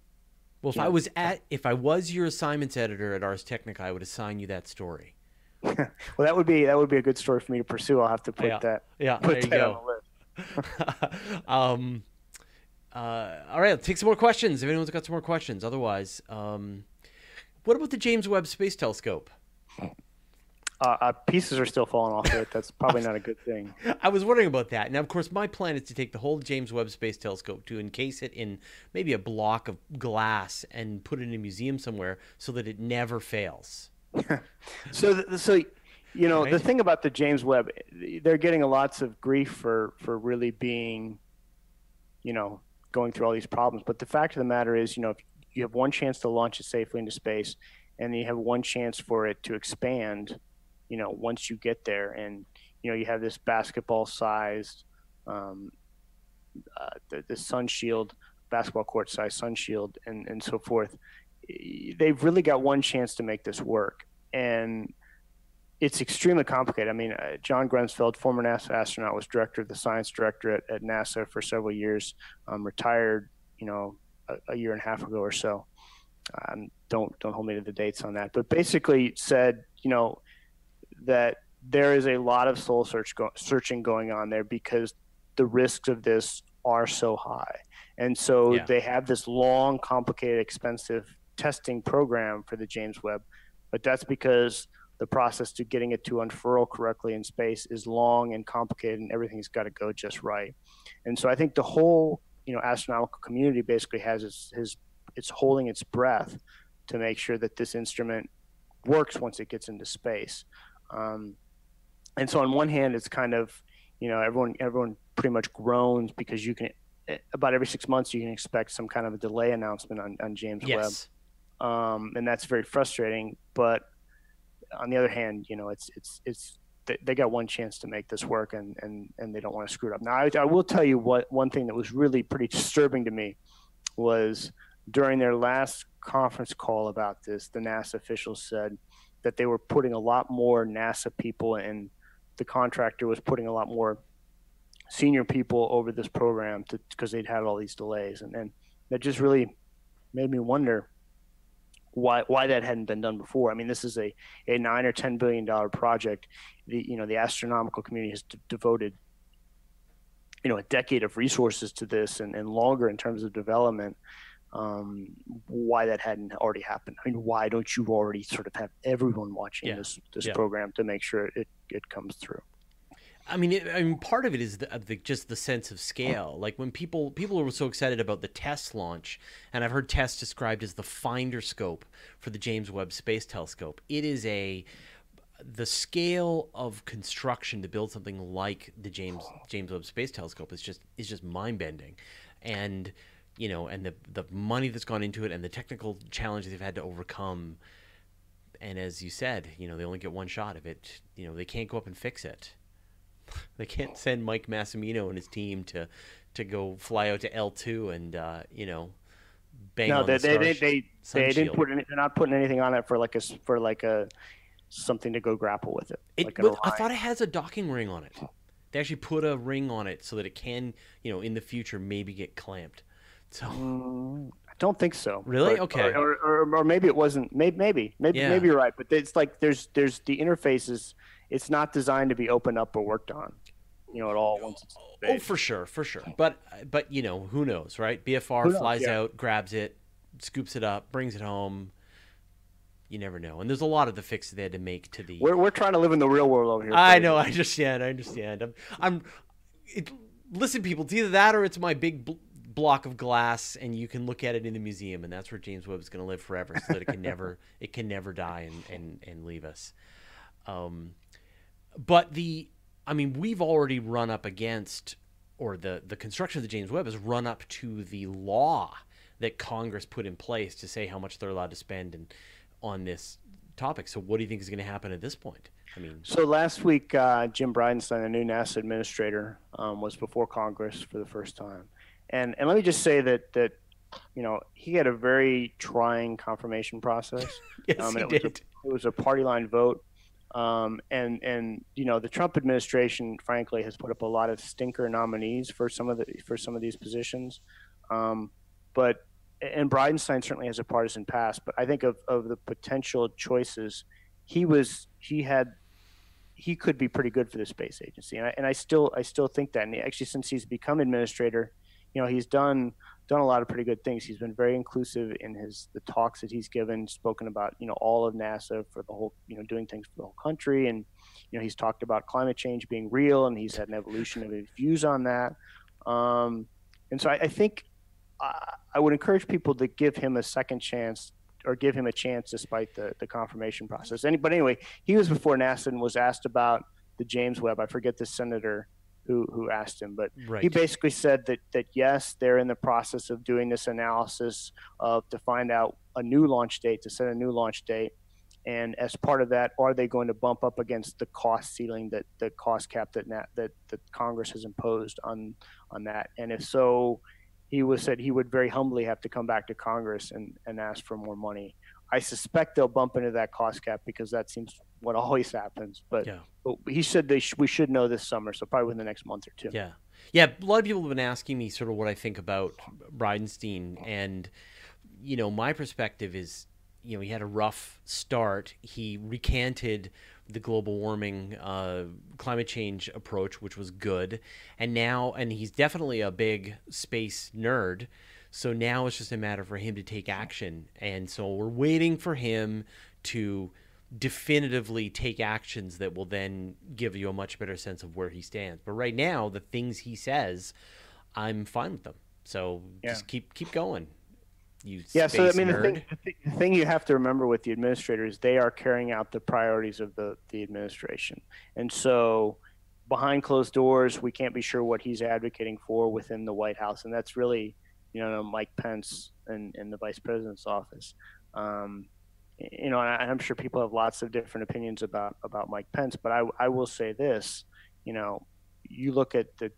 well, if yeah. I was at, if I was your assignments editor at Ars Technica, I would assign you that story. well, that would be that would be a good story for me to pursue. I'll have to put yeah. that. Yeah, put there you go. um, uh, all right, take some more questions. If anyone's got some more questions, otherwise, um, what about the James Webb Space Telescope? uh, uh, pieces are still falling off it. That's probably not a good thing. I was wondering about that. Now, of course, my plan is to take the whole James Webb Space Telescope to encase it in maybe a block of glass and put it in a museum somewhere so that it never fails. so, so you know, Right. the thing about the James Webb, they're getting lots of grief for for really being, you know, going through all these problems. But the fact of the matter is, you know, if you have one chance to launch it safely into space, and you have one chance for it to expand, you know, once you get there, and you know, you have this basketball-sized, um, uh, the, the sun shield, basketball court-sized sun shield, and and so forth. They've really got one chance to make this work, and it's extremely complicated. I mean, uh, John Grunsfeld, former NASA astronaut, was director of the science director at, at NASA for several years. Um, retired, you know, a, a, year and a half ago or so. Um, don't don't hold me to the dates on that, but basically said, you know, that there is a lot of soul search go- searching going on there because the risks of this are so high, and so Yeah. they have this long, complicated, expensive testing program for the James Webb, but that's because the process to getting it to unfurl correctly in space is long and complicated and everything's got to go just right. And so i think the whole you know astronomical community basically has its his it's holding its breath to make sure that this instrument works once it gets into space um, and so on one hand it's kind of you know everyone everyone pretty much groans because you can about every six months you can expect some kind of a delay announcement on, on james webb um, and that's very frustrating. But on the other hand, you know, it's it's it's they, they got one chance to make this work, and and and they don't want to screw it up. Now, I, I will tell you what one thing that was really pretty disturbing to me was during their last conference call about this, the NASA officials said that they were putting a lot more NASA people and the contractor was putting a lot more senior people over this program because they'd had all these delays, and and that just really made me wonder why why that hadn't been done before. I mean, this is a, a nine or ten billion dollar project. The you know the astronomical community has d- devoted you know a decade of resources to this and, and longer in terms of development. Um, why that hadn't already happened? I mean, why don't you already sort of have everyone watching Yeah. this this Yeah. program to make sure it it comes through? I mean, it, I mean, part of it is the, the just the sense of scale. Like when people people were so excited about the TESS launch, and I've heard TESS described as the finder scope for the James Webb Space Telescope. It is a the scale of construction to build something like the James James Webb Space Telescope is just is just mind bending, and you know, and the the money that's gone into it and the technical challenges they've had to overcome. And as you said, you know, they only get one shot of it. You know, they can't go up and fix it. They can't send Mike Massimino and his team to to go fly out to L two and uh, you know bang no, they the they they they, they didn't put any, they're not putting anything on it for like a for like a something to go grapple with it. It, like I thought it has a docking ring on it. They actually put a ring on it so that it can, you know, in the future maybe get clamped. So Mm, I don't think so. Really? But- Okay. Or, or, or, or maybe it wasn't. Maybe maybe maybe, Yeah. maybe you're right. But it's like there's there's the interfaces. It's not designed to be opened up or worked on, you know, at all. Once oh, for sure, for sure. But but you know, who knows, right? BFR knows, flies yeah. out, grabs it, scoops it up, brings it home. You never know. And there's a lot of the fixes they had to make to the we're we're trying to live in the real world over here. I know. I understand. I understand. I'm. I'm it, listen, people. It's either that or it's my big block of glass, and you can look at it in the museum, and that's where James Webb is going to live forever, so that it can never it can never die and and and leave us. Um, but the, I mean, we've already run up against, or the the construction of the James Webb has run up to the law that Congress put in place to say how much they're allowed to spend and on this topic. So, what do you think is going to happen at this point? I mean, So last week, uh, Jim Bridenstine, the new NASA administrator, um, was before Congress for the first time, and and let me just say that that you know he had a very trying confirmation process. yes, Um, he it was did. a, it was a party line vote, um, and and you know the Trump administration, frankly, has put up a lot of stinker nominees for some of the for some of these positions, um, but and Bridenstine certainly has a partisan past, but I think of of the potential choices, he was he had he could be pretty good for the space agency, and I, and I still I still think that. And actually, since he's become administrator, you know he's done done a lot of pretty good things. He's been very inclusive in his the talks that he's given, spoken about you know all of NASA for the whole you know doing things for the whole country, and you know he's talked about climate change being real, and he's had an evolution of his views on that. Um, and so I, I think I, I would encourage people to give him a second chance or give him a chance despite the, the confirmation process. Any, but anyway, he was before NASA and was asked about the James Webb. I forget the senator who, who asked him, but Right. he basically said that, that yes, they're in the process of doing this analysis of to find out a new launch date, to set a new launch date. And as part of that, are they going to bump up against the cost ceiling that the cost cap that that that Congress has imposed on on that? And if so, he was said he would very humbly have to come back to Congress and, and ask for more money. I suspect they'll bump into that cost cap because that seems what always happens. But, Yeah. but he said they sh- we should know this summer, so probably within the next month or two. Yeah. Yeah. A lot of people have been asking me sort of what I think about Bridenstine. And, you know, my perspective is, you know, he had a rough start. He recanted the global warming, uh, climate change approach, which was good. And now, and he's definitely a big space nerd. So now it's just a matter for him to take action. And so we're waiting for him to definitively take actions that will then give you a much better sense of where he stands. But right now, the things he says, I'm fine with them. So Yeah. just keep keep going. You Yeah, so I space mean, the nerd. thing, the the thing you have to remember with the administrators, they are carrying out the priorities of the, the administration. And so behind closed doors, we can't be sure what he's advocating for within the White House. And that's really, you know, Mike Pence and, and the vice president's office. Um, you know, and I'm sure people have lots of different opinions about, about Mike Pence, but I, I will say this, you know, you look at the,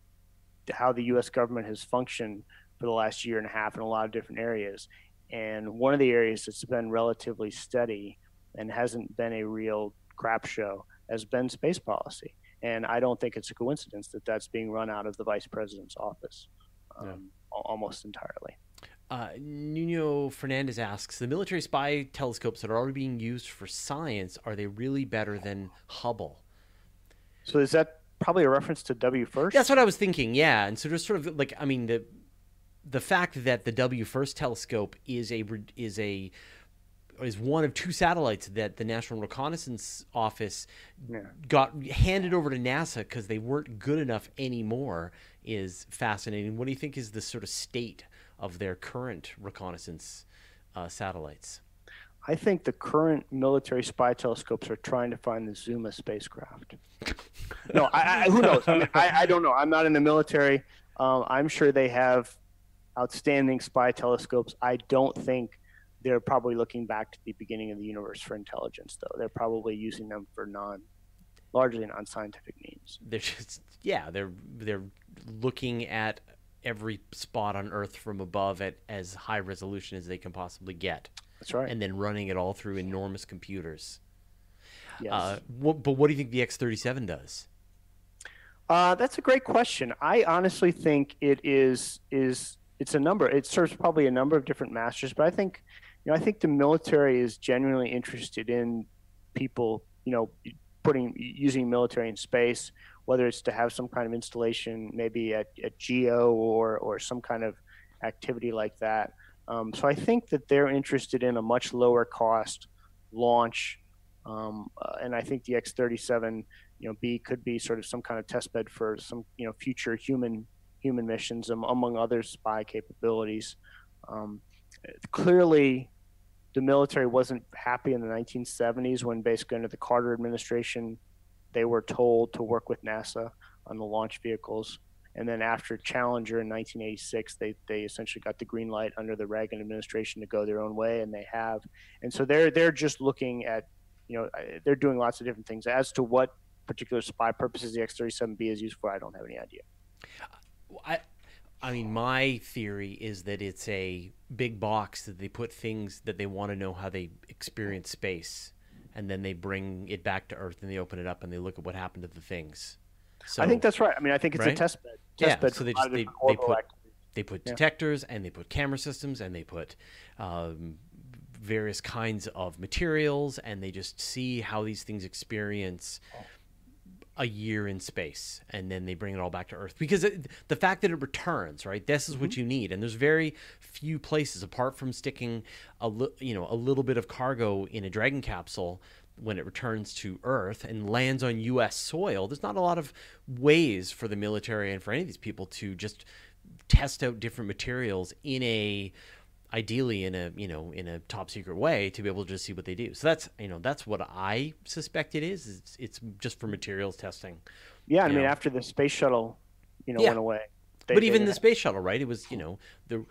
how the U.S. government has functioned for the last year and a half in a lot of different areas. And one of the areas that's been relatively steady and hasn't been a real crap show has been space policy. And I don't think it's a coincidence that that's being run out of the vice president's office um, Yeah. almost entirely. Uh, Nuno Fernandez asks The military spy telescopes that are already being used for science, are they really better than Hubble? So is that probably a reference to WFIRST? That's what I was thinking, yeah. And so just sort of like, I mean, the the fact that the WFIRST telescope is a is a is one of two satellites that the National Reconnaissance Office Yeah. got handed over to NASA because they weren't good enough anymore is fascinating. What do you think is the sort of state of their current reconnaissance uh, satellites? I think the current military spy telescopes are trying to find the Zuma spacecraft. no, I, I, who knows? I, mean, I, don't know. I'm not in the military. Um, I'm sure they have outstanding spy telescopes. I don't think they're probably looking back to the beginning of the universe for intelligence, though. They're probably using them for non, largely non-scientific means. They're just yeah, they're they're looking at every spot on Earth from above at as high resolution as they can possibly get. That's right. and then running it all through enormous computers. yes. Uh, what, but what do you think the X37 does? Uh, that's a great question. I honestly think it is is it's a number. It serves probably a number of different masters, but I think you know I think the military is genuinely interested in people you know putting using military in space, whether it's to have some kind of installation, maybe at, at Geo or or some kind of activity like that. Um, so I think that they're interested in a much lower cost launch, um, uh, and I think the X37 you know B could be sort of some kind of test bed for some you know future human human missions um, among other spy capabilities. Um, clearly, the military wasn't happy in the 1970s when basically under the Carter administration they were told to work with NASA on the launch vehicles. And then after Challenger in 1986, they, they essentially got the green light under the Reagan administration to go their own way, and they have. And so they're they're just looking at, you know, they're doing lots of different things. As to what particular spy purposes the X-37B is used for, I don't have any idea. I, I mean, my theory is that it's a big box that they put things that they want to know how they experience space, and then they bring it back to Earth and they open it up and they look at what happened to the things. So I think that's right. I mean, I think it's Right? a test bed. Test Yeah, bed so they just- they- they put- activities. they put Yeah. detectors and they put camera systems and they put um, various kinds of materials and they just see how these things experience a year in space and then they bring it all back to earth. Because it, the fact that it returns right? This is what mm-hmm. you need. And there's very few places apart from sticking a li- you know a little bit of cargo in a dragon capsule when it returns to earth and lands on US soil there's not a lot of ways for the military and for any of these people to just test out different materials in a ideally in a you know in a top secret way to be able to just see what they do so that's you know that's what i suspect it is it's, it's just for materials testing Yeah, I mean, know. after the space shuttle, you know, Yeah. went away. they- but even the space shuttle right it was you know the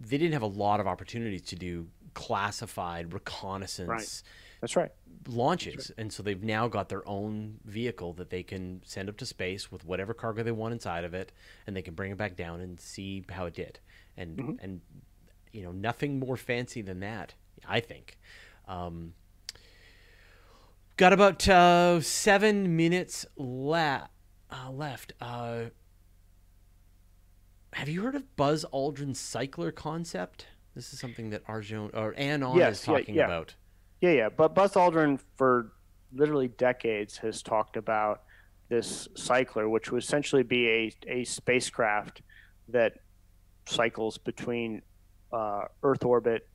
they didn't have a lot of opportunities to do classified reconnaissance right. That's right. launches and so they've now got their own vehicle that they can send up to space with whatever cargo they want inside of it and they can bring it back down and see how it did and Mm-hmm. and you know nothing more fancy than that i think um, got about uh, seven minutes la- uh, left uh, have you heard of buzz aldrin's cycler concept this is something that arjun or anon Yes, is yeah, talking yeah. about Yeah, yeah. But Buzz Aldrin, for literally decades, has talked about this cycler, which would essentially be a, a spacecraft that cycles between uh, Earth orbit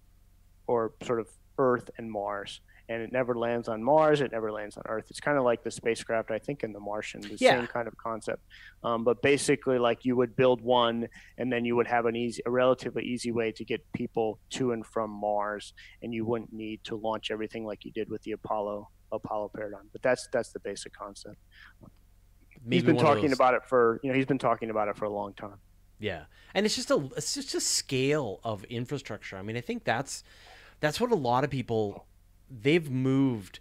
or sort of Earth and Mars. And it never lands on Mars. It never lands on Earth. It's kind of like the spacecraft, I think, in The Martian, the Yeah. same kind of concept. Um, but basically, like you would build one, and then you would have an easy, a relatively easy way to get people to and from Mars, and you wouldn't need to launch everything like you did with the Apollo Apollo paradigm. But that's that's the basic concept. Maybe he's been talking about it for you know he's been talking about it for a long time. Yeah, and it's just a it's just a scale of infrastructure. I mean, I think that's that's what a lot of people they've moved,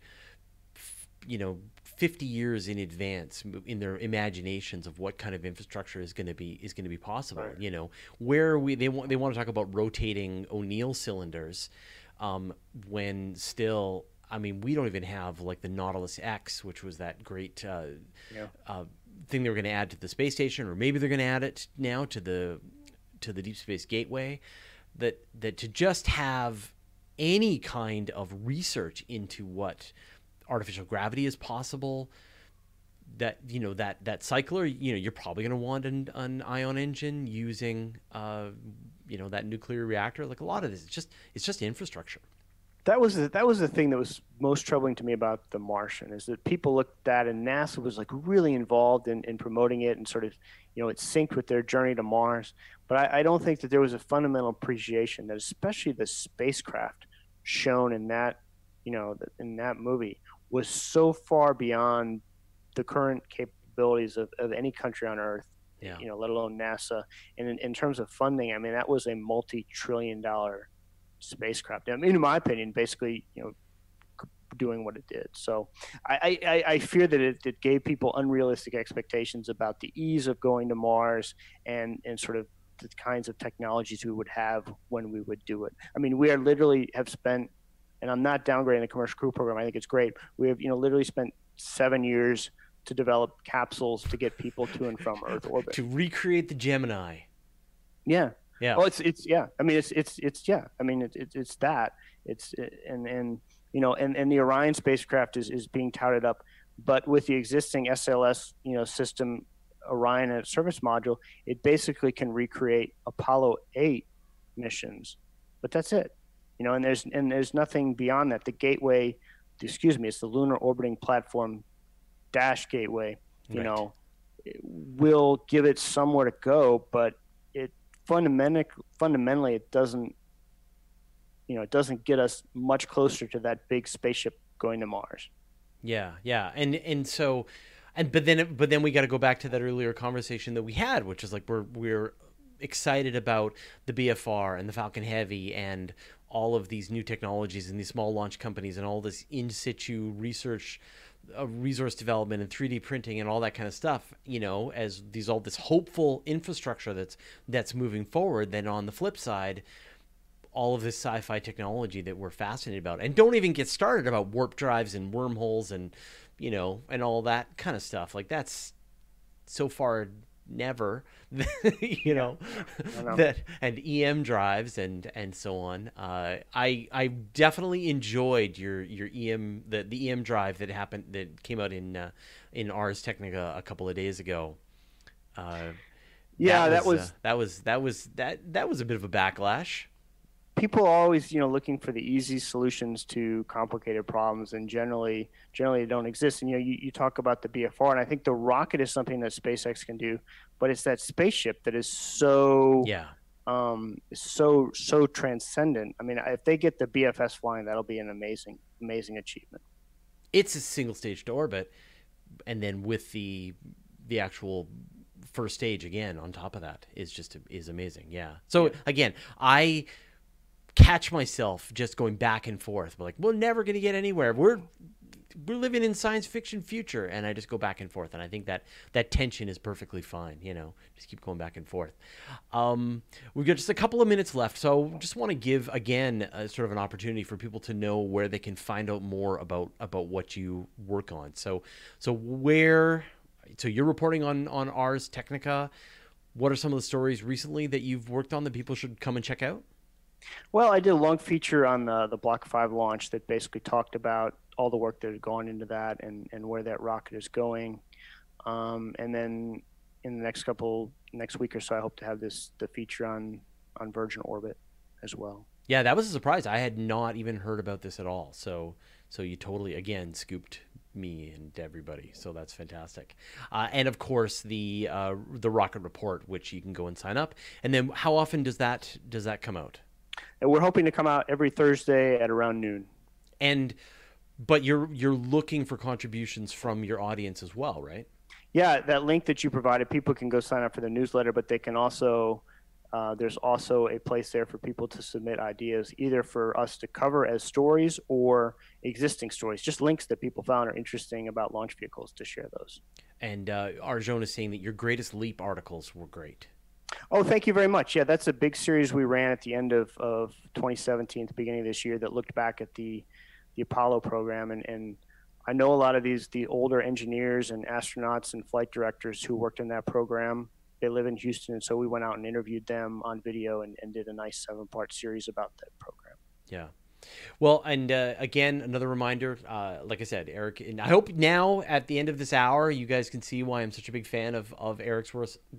you know, fifty years in advance in their imaginations of what kind of infrastructure is going to be is going to be possible. Right. You know, where we they want they want to talk about rotating O'Neill cylinders, um, when still. I mean, we don't even have like the Nautilus X, which was that great uh, Yeah. uh, thing they were going to add to the space station, or maybe they're going to add it now to the to the Deep Space Gateway. That that to just have any kind of research into what artificial gravity is possible. That you know that that cycler, you know, you're probably going to want an, an ion engine using, uh, you know, that nuclear reactor. Like a lot of this, it's just it's just infrastructure. That was the, that was the thing that was most troubling to me about The Martian is that people looked at that and NASA was like really involved in, in promoting it and sort of you know it synced with their journey to Mars. But I, I don't think that there was a fundamental appreciation that especially the spacecraft shown in that you know in that movie was so far beyond the current capabilities of, of any country on Earth Yeah. you know, let alone NASA. And in, in terms of funding, I mean, that was a multi-trillion dollar spacecraft. I mean, in my opinion, basically, you know, doing what it did. So I, I, I fear that it, it gave people unrealistic expectations about the ease of going to Mars and, and sort of the kinds of technologies we would have when we would do it. I mean, we are literally have spent, and I'm not downgrading the commercial crew program. I think it's great. We have, you know, literally spent seven years to develop capsules to get people to and from Earth orbit. To recreate the Gemini. Yeah. Yeah. Well, it's it's yeah. I mean, it's it's it's yeah. I mean, it's it's, it's that. It's and and you know, and and the Orion spacecraft is is being touted up, but with the existing SLS you know system, Orion and its service module, it basically can recreate Apollo eight missions, but that's it. You know, and there's and there's nothing beyond that. The gateway, excuse me, it's the Lunar Orbiting Platform Dash Gateway. You Right. know, it will give it somewhere to go, but it fundamentally fundamentally it doesn't you know it doesn't get us much closer to that big spaceship going to Mars. Yeah, yeah, and and so, and but then but then we got to go back to that earlier conversation that we had, which is like we're we're excited about the BFR and the Falcon Heavy and all of these new technologies and these small launch companies and all this in situ research, resource development and 3D printing and all that kind of stuff. You know, as these all this hopeful infrastructure that's that's moving forward. Then on the flip side, all of this sci-fi technology that we're fascinated about and don't even get started about warp drives and wormholes and you know and all that kind of stuff like that's so far never, you know, know, that and EM drives and and so on. Uh, I I definitely enjoyed your your EM the the EM drive that happened that came out in uh, in Ars Technica a couple of days ago. Uh, yeah, that was, that was, uh, that was that was that that was a bit of a backlash people are always you know looking for the easy solutions to complicated problems and generally generally they don't exist. And you know you, you talk about the bfr and i think the rocket is something that spacex can do but it's that spaceship that is so yeah. um so so transcendent. I mean if they get the bfs flying that'll be an amazing amazing achievement. It's a single stage to orbit and then with the the actual first stage again on top of that is just is amazing. Yeah. So again i catch myself just going back and forth. We're like, we're never going to get anywhere. We're we're living in science fiction future, and I just go back and forth. And I think that that tension is perfectly fine. You know, just keep going back and forth. Um, we've got just a couple of minutes left, so just want to give again a, sort of an opportunity for people to know where they can find out more about about what you work on. So so where so you're reporting on on Ars Technica. What are some of the stories recently that you've worked on that people should come and check out? Well, I did a long feature on the, the Block 5 launch that basically talked about all the work that had gone into that and, and where that rocket is going. Um, and then in the next couple, next week or so, I hope to have this the feature on, on Virgin Orbit as well. Yeah, that was a surprise. I had not even heard about this at all. So, so you totally again scooped me and everybody. So that's fantastic. Uh, and of course, the uh, the rocket report, which you can go and sign up. And then, how often does that does that come out? And we're hoping to come out every Thursday at around noon. And but you're you're looking for contributions from your audience as well, right? Yeah, that link that you provided, people can go sign up for the newsletter, but they can also uh, there's also a place there for people to submit ideas, either for us to cover as stories or existing stories, just links that people found are interesting about launch vehicles to share those. And uh, Arjun is saying that your greatest leap articles were great. Oh, thank you very much. Yeah, that's a big series we ran at the end of, of 2017, the beginning of this year, that looked back at the the Apollo program, and, and I know a lot of these the older engineers and astronauts and flight directors who worked in that program. They live in Houston, and so we went out and interviewed them on video and, and did a nice seven part series about that program. Yeah. Well, and uh, again, another reminder. Uh, like I said, Eric, and I hope now at the end of this hour, you guys can see why I'm such a big fan of of Eric's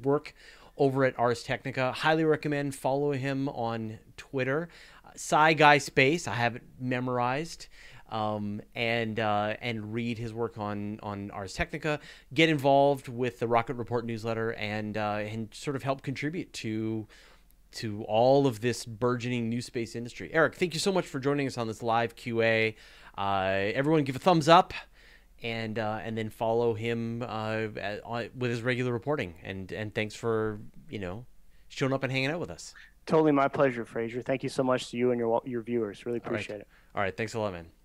work over at Ars Technica. Highly recommend follow him on Twitter. Uh, Sci Guy Space, I have it memorized. Um, and uh, and read his work on on Ars Technica. Get involved with the Rocket Report newsletter and uh, and sort of help contribute to to all of this burgeoning new space industry. Eric, thank you so much for joining us on this live QA. Uh, everyone, give a thumbs up and uh, and then follow him uh, with his regular reporting. And and thanks for you know showing up and hanging out with us. Totally my pleasure, Fraser. Thank you so much to you and your your viewers. Really appreciate All right. it. All right, thanks a lot, man.